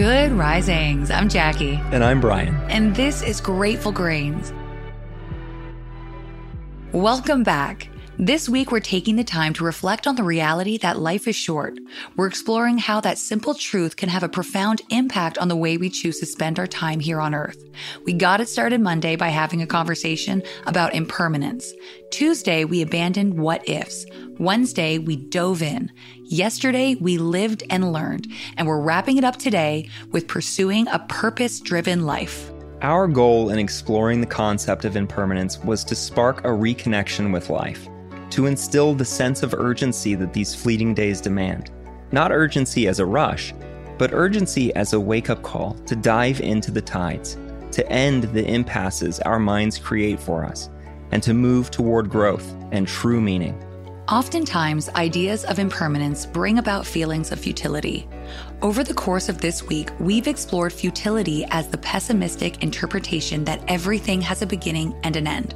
Good risings. I'm Jackie. And I'm Brian. And this is Grateful Grains. Welcome back. This week, we're taking the time to reflect on the reality that life is short. We're exploring how that simple truth can have a profound impact on the way we choose to spend our time here on earth. We got it started Monday by having a conversation about impermanence. Tuesday, we abandoned what ifs. Wednesday, we dove in. Yesterday, we lived and learned. And we're wrapping it up today with pursuing a purpose driven life. Our goal in exploring the concept of impermanence was to spark a reconnection with life to instill the sense of urgency that these fleeting days demand. Not urgency as a rush, but urgency as a wake up call to dive into the tides, to end the impasses our minds create for us, and to move toward growth and true meaning. Oftentimes, ideas of impermanence bring about feelings of futility. Over the course of this week, we've explored futility as the pessimistic interpretation that everything has a beginning and an end.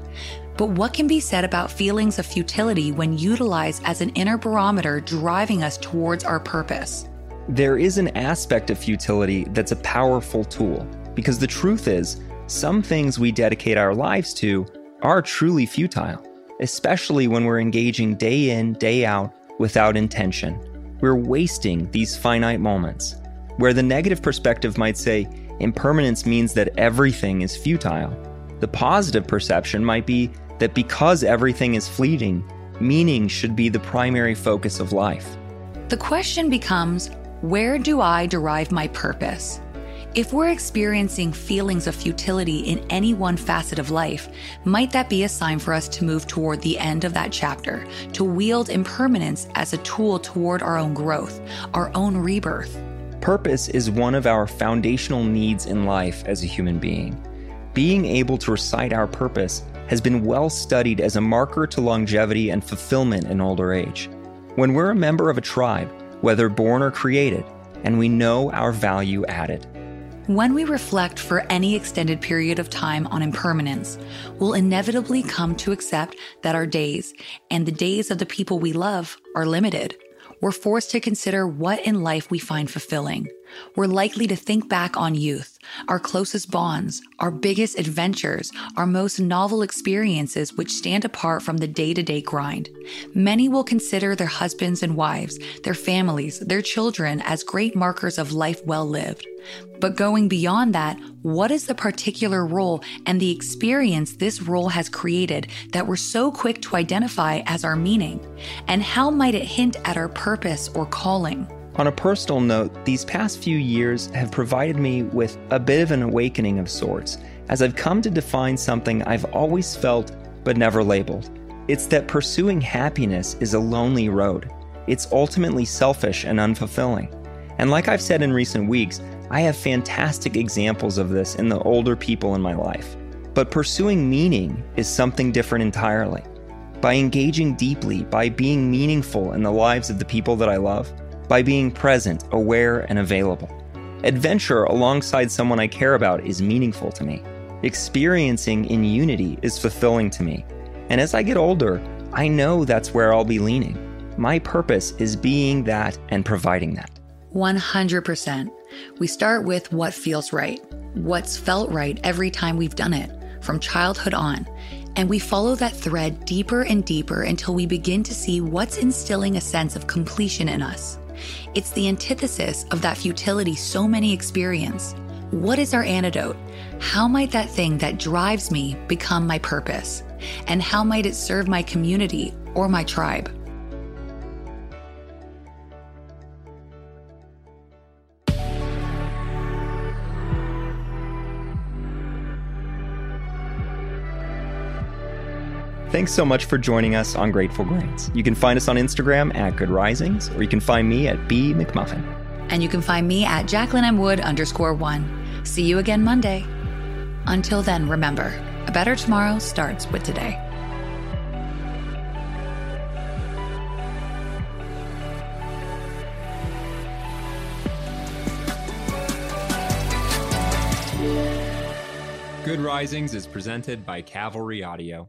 But what can be said about feelings of futility when utilized as an inner barometer driving us towards our purpose? There is an aspect of futility that's a powerful tool, because the truth is, some things we dedicate our lives to are truly futile, especially when we're engaging day in, day out without intention. We're wasting these finite moments. Where the negative perspective might say, impermanence means that everything is futile. The positive perception might be that because everything is fleeting, meaning should be the primary focus of life. The question becomes where do I derive my purpose? If we're experiencing feelings of futility in any one facet of life, might that be a sign for us to move toward the end of that chapter, to wield impermanence as a tool toward our own growth, our own rebirth? Purpose is one of our foundational needs in life as a human being. Being able to recite our purpose has been well studied as a marker to longevity and fulfillment in older age. When we're a member of a tribe, whether born or created, and we know our value added. When we reflect for any extended period of time on impermanence, we'll inevitably come to accept that our days and the days of the people we love are limited we're forced to consider what in life we find fulfilling. We're likely to think back on youth, our closest bonds, our biggest adventures, our most novel experiences which stand apart from the day to day grind. Many will consider their husbands and wives, their families, their children as great markers of life well lived. But going beyond that, what is the particular role and the experience this role has created that we're so quick to identify as our meaning? And how might it hint at our purpose or calling? On a personal note, these past few years have provided me with a bit of an awakening of sorts, as I've come to define something I've always felt but never labeled. It's that pursuing happiness is a lonely road. It's ultimately selfish and unfulfilling. And like I've said in recent weeks, I have fantastic examples of this in the older people in my life. But pursuing meaning is something different entirely. By engaging deeply, by being meaningful in the lives of the people that I love, by being present, aware, and available. Adventure alongside someone I care about is meaningful to me. Experiencing in unity is fulfilling to me. And as I get older, I know that's where I'll be leaning. My purpose is being that and providing that. 100%. We start with what feels right, what's felt right every time we've done it, from childhood on. And we follow that thread deeper and deeper until we begin to see what's instilling a sense of completion in us. It's the antithesis of that futility so many experience. What is our antidote? How might that thing that drives me become my purpose? And how might it serve my community or my tribe? Thanks so much for joining us on Grateful Grains. You can find us on Instagram at Good Risings, or you can find me at B McMuffin. And you can find me at Jacqueline M. Wood underscore one. See you again Monday. Until then, remember, a better tomorrow starts with today. Good Risings is presented by Cavalry Audio.